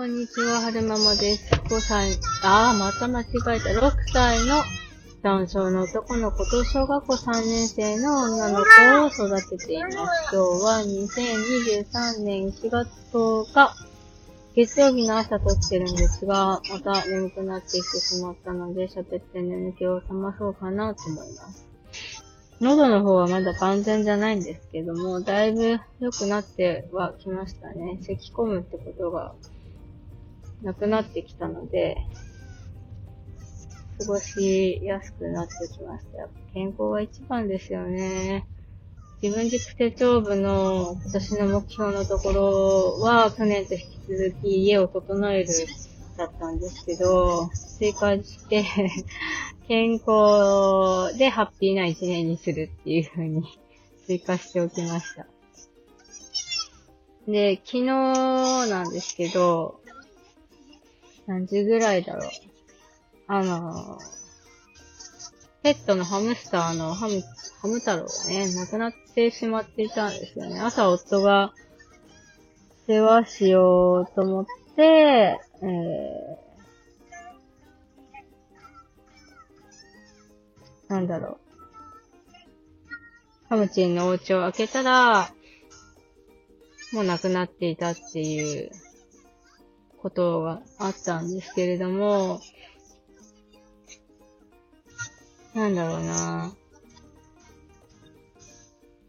こんにちは、はるままです。5歳、あー、また間違えた。6歳の男性の男の子と小学校3年生の女の子を育てています。今日は2023年1月10日、月曜日の朝撮ってるんですが、また眠くなってきてしまったので、喋って眠気を覚まそうかなと思います。喉の方はまだ完全じゃないんですけども、だいぶ良くなってはきましたね。咳込むってことがなくなってきたので、過ごしやすくなってきました。やっぱ健康が一番ですよね。自分軸手帳部の今年の目標のところは、去年と引き続き家を整えるだったんですけど、追加して、健康でハッピーな一年にするっていう風に追加しておきました。で、昨日なんですけど、何時ぐらいだろう。あの、ペットのハムスターのハム、ハム太郎がね、亡くなってしまっていたんですよね。朝夫が世話しようと思って、えー、なんだろう。ハムチンのお家を開けたら、もう亡くなっていたっていうことがあったんですけれども、なんだろうな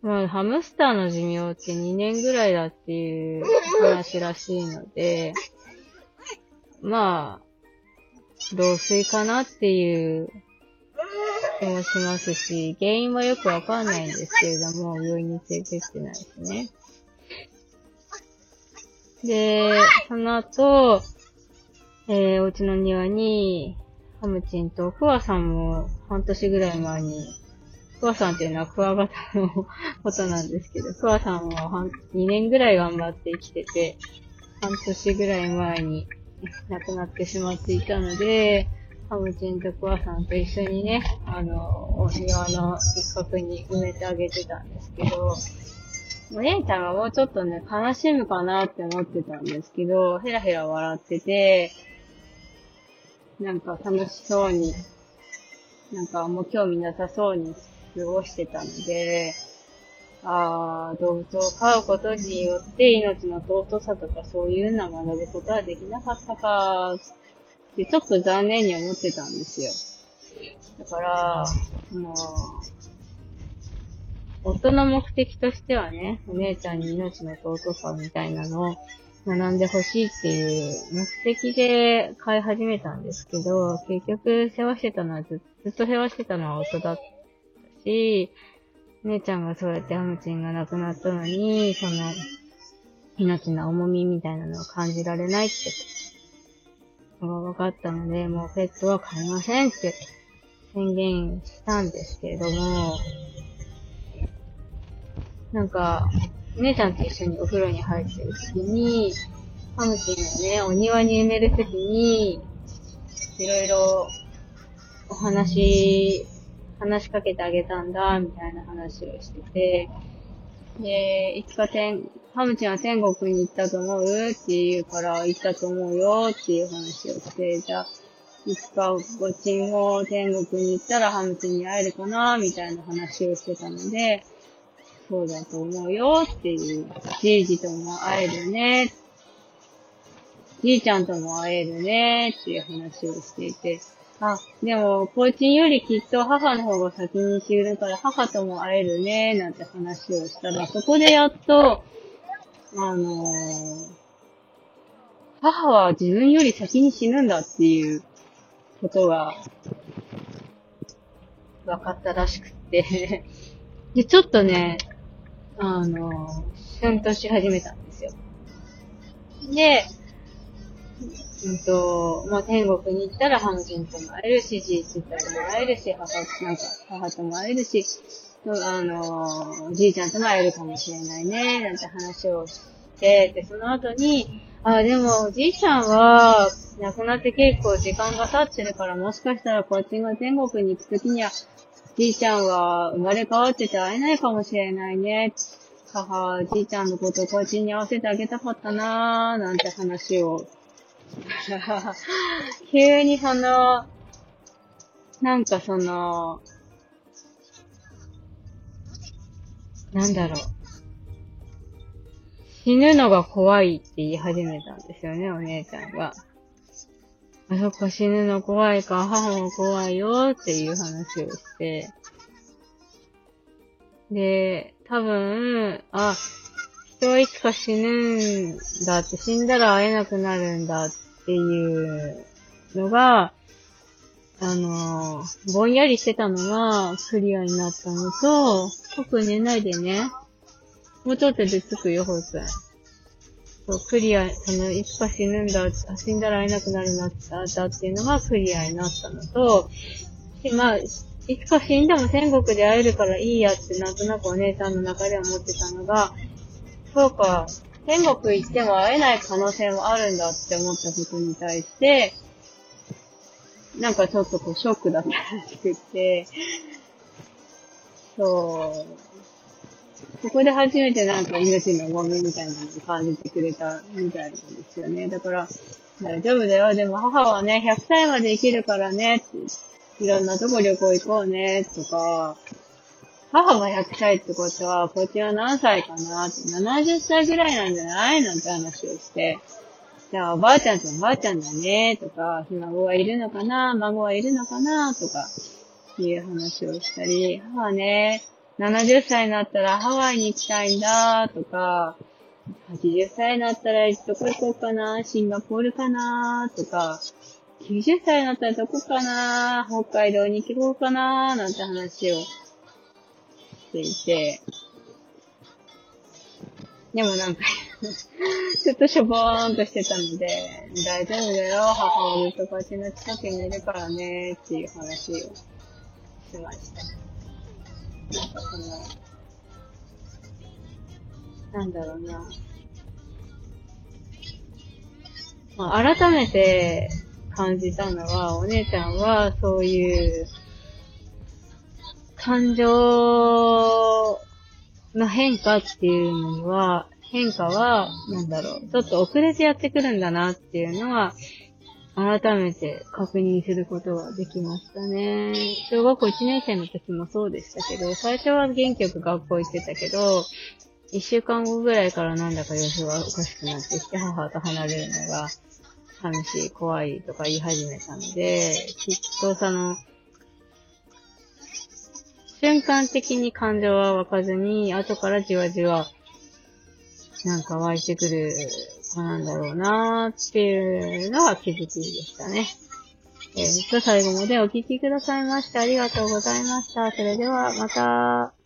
まあ、ハムスターの寿命って2年ぐらいだっていう話らしいので、まあ、老衰かなっていう気もしますし、原因はよくわかんないんですけれども、病院に連れてってないですね。で、その後、えー、お家の庭に、ハムチンとクワさんも半年ぐらい前に、クワさんっていうのはクワガタのことなんですけど、クワさんは2年ぐらい頑張って生きてて、半年ぐらい前に亡くなってしまっていたので、ハムチンとクワさんと一緒にね、あの、お庭の一角に埋めてあげてたんですけど、お姉ちゃんがもうちょっとね、悲しむかなって思ってたんですけど、ヘラヘラ笑ってて、なんか楽しそうに、なんかもう興味なさそうに過ごしてたので、ああ、動物を飼うことによって命の尊さとかそういうのを学ぶことはできなかったか、ってちょっと残念に思ってたんですよ。だから、その、夫の目的としてはね、お姉ちゃんに命の尊さみたいなのを学んでほしいっていう目的で飼い始めたんですけど、結局世話してたのはずずっと世話してたのは夫だったし、姉ちゃんがそうやってハムチンが亡くなったのに、その、命の重みみたいなのを感じられないってことが分かったので、もうペットは飼いませんって宣言したんですけれども、なんか、姉ちゃんと一緒にお風呂に入ってる時に、ハムチンがね、お庭に埋める時に、いろいろお話、話しかけてあげたんだ、みたいな話をしてて、で、いつか天、ハムチンは天国に行ったと思う？って言うから、行ったと思うよっていう話をして、じゃあ、いつかごちんも天国に行ったらハムチンに会えるかな、みたいな話をしてたので、そうだと思うよっていう、じいじとも会えるね、じいちゃんとも会えるねっていう話をしていて、あ、でも、コーチンよりきっと母の方が先に死ぬから母とも会えるねなんて話をしたら、そこでやっと、あのー、母は自分より先に死ぬんだっていうことが分かったらしくって。で、ちょっとね、あの、シュンとし始めたんですよ。で、うんと、まあ、天国に行ったらハムチンとも会えるし、じいちとも会えるし、母、なんか、母とも会えるし、あの、じいちゃんとも会えるかもしれないね、なんて話をして、で、その後に、あ、でも、おじいちゃんは、亡くなって結構時間が経ってるから、もしかしたらこっちが天国に行くときには、じいちゃんは生まれ変わってて会えないかもしれないね。母、じいちゃんのことこっちに合わせてあげたかったなー、なんて話を 急にその、なんかその、なんだろう。死ぬのが怖いって言い始めたんですよね、お姉ちゃんが。あ、そっか、死ぬの怖いか、母も怖いよっていう話をして。で、多分、あ、人はいつか死ぬんだって、死んだら会えなくなるんだっていうのが、あの、ぼんやりしてたのがクリアになったのと、僕寝ないでね。もうちょっとで着くよ、ほうくん。そう、クリア、その、いつか死ぬんだ、死んだら会えなくなるんだだっていうのがクリアになったのと、まあ、いつか死んでも天国で会えるからいいやってなんとなくお姉さんの中では思ってたのが、そうか、天国行っても会えない可能性もあるんだって思ったことに対して、なんかちょっとこうショックだったらしくて、そう。ここで初めてなんか命の重みみたいなのを感じてくれたみたいなんですよね。だから、大丈夫だよ。でも母はね、100歳まで生きるからね、いろんなとこ旅行行こうね、とか、母が100歳ってことは、こっちは何歳かな。って、70歳ぐらいなんじゃないなんて話をして、じゃあおばあちゃんとおばあちゃんだね、とか、ひ孫はいるのかな、孫はいるのかな、とか、いう話をしたり、母はね、70歳になったらハワイに行きたいんだ、とか、80歳になったらどこ行こうかな、シンガポールかな、とか、90歳になったらどこかな、北海道に行こうかな、なんて話をしていて、でもなんか ちょっとしょぼーんとしてたので、大丈夫だよ、母親とこっちの近くにいるからね、っていう話をしました。なんかその、なんだろうな。まあ、改めて感じたのは、お姉ちゃんはそういう感情の変化っていうのには、変化は、なんだろう、ちょっと遅れてやってくるんだなっていうのは、改めて確認することができましたね。小学校1年生の時もそうでしたけど、最初は元気よく学校行ってたけど、一週間後ぐらいからなんだか様子がおかしくなってきて、母と離れるのが寂しい、怖いとか言い始めたので、きっとその、瞬間的に感情は湧かずに、後からじわじわ、なんか湧いてくるなんだろうなーっていうのが気づきでしたね。えー、最後までお聴きくださいましてありがとうございました。それではまた。